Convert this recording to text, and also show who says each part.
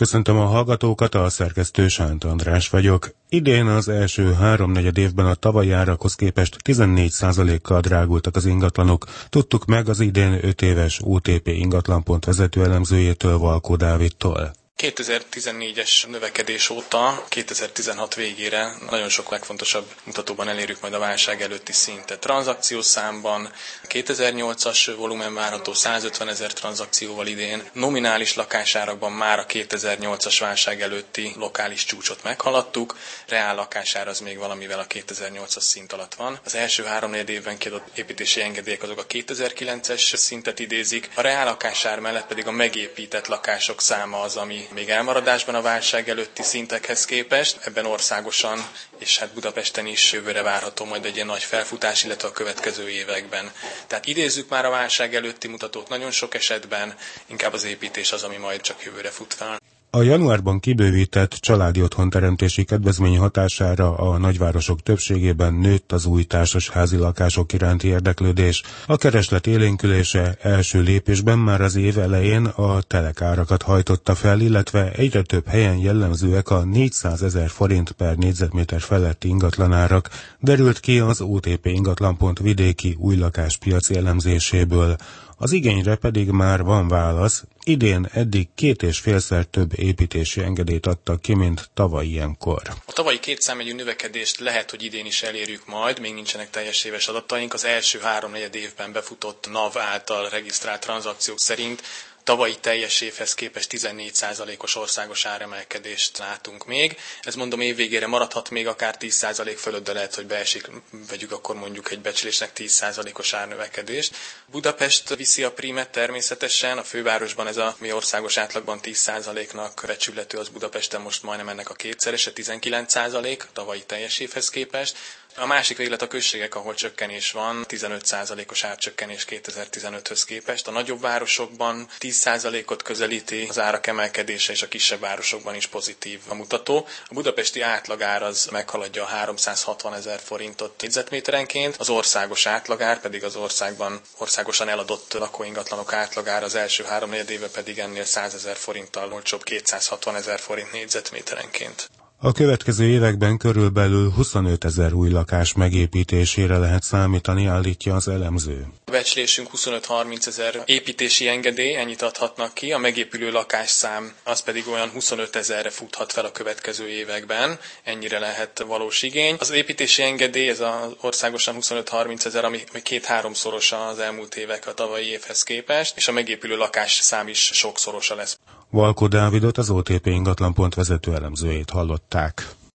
Speaker 1: Köszöntöm a hallgatókat, a szerkesztő Sánt András vagyok. Idén az első háromnegyed évben a tavalyi árakhoz képest 14%-kal drágultak az ingatlanok. Tudtuk meg az idén 5 éves UTP ingatlanpont vezető elemzőjétől Valkó Dávidtól.
Speaker 2: 2014-es növekedés óta 2016 végére nagyon sok legfontosabb mutatóban elérjük majd a válság előtti szintet. Tranzakciós számban 2008-as volumen várható 150 ezer tranzakcióval idén, nominális lakásárakban már a 2008-as válság előtti lokális csúcsot meghaladtuk, reál lakásár az még valamivel a 2008-as szint alatt van. Az első három évben kiadott építési engedélyek azok a 2009-es szintet idézik, a reál lakásár mellett pedig a megépített lakások száma az, ami még elmaradásban a válság előtti szintekhez képest. Ebben országosan és hát Budapesten is jövőre várható majd egy ilyen nagy felfutás, illetve a következő években. Tehát idézzük már a válság előtti mutatót nagyon sok esetben, inkább az építés az, ami majd csak jövőre fut fel.
Speaker 1: A januárban kibővített családi otthonteremtési kedvezmény hatására a nagyvárosok többségében nőtt az új társasházi lakások iránti érdeklődés. A kereslet élénkülése első lépésben már az év elején a telekárakat hajtotta fel, illetve egyre több helyen jellemzőek a 400 ezer forint per négyzetméter feletti ingatlanárak, derült ki az OTP ingatlanpont vidéki új lakáspiaci elemzéséből. Az igényre pedig már van válasz. Idén eddig két és félszer több építési engedélyt adtak ki, mint tavaly ilyenkor.
Speaker 2: A tavalyi kétszámegyű növekedést lehet, hogy idén is elérjük majd, még nincsenek teljes éves adataink. Az első három negyed évben befutott NAV által regisztrált tranzakciók szerint tavalyi teljes évhez képest 14%-os országos áremelkedést látunk még. Ez mondom évvégére maradhat még akár 10% fölött, de lehet, hogy beesik, vegyük akkor mondjuk egy becslésnek 10%-os árnövekedést. Budapest viszi a prímet természetesen, a fővárosban ez a mi országos átlagban 10%-nak becsülhető, az Budapesten most majdnem ennek a kétszerese, 19% tavalyi teljes évhez képest. A másik véglet a községek, ahol csökkenés van, 15%-os árcsökkenés 2015-höz képest. A nagyobb városokban 10%-ot közelíti az árak emelkedése, és a kisebb városokban is pozitív a mutató. A budapesti átlagár az meghaladja a 360 ezer forintot négyzetméterenként, az országos átlagár pedig az országban országosan eladott lakóingatlanok átlagár az első három éve pedig ennél 100 ezer forinttal olcsóbb 260 ezer forint négyzetméterenként.
Speaker 1: A következő években körülbelül 25 ezer új lakás megépítésére lehet számítani, állítja az elemző.
Speaker 2: A becslésünk 25-30 ezer építési engedély, ennyit adhatnak ki, a megépülő lakásszám az pedig olyan 25 ezerre futhat fel a következő években, ennyire lehet valós igény. Az építési engedély, ez az országosan 25-30 ezer, ami két-háromszorosa az elmúlt évek a tavalyi évhez képest, és a megépülő lakásszám is sokszorosa lesz.
Speaker 1: Valkó Dávidot az OTP ingatlanpont vezető elemzőjét hallották.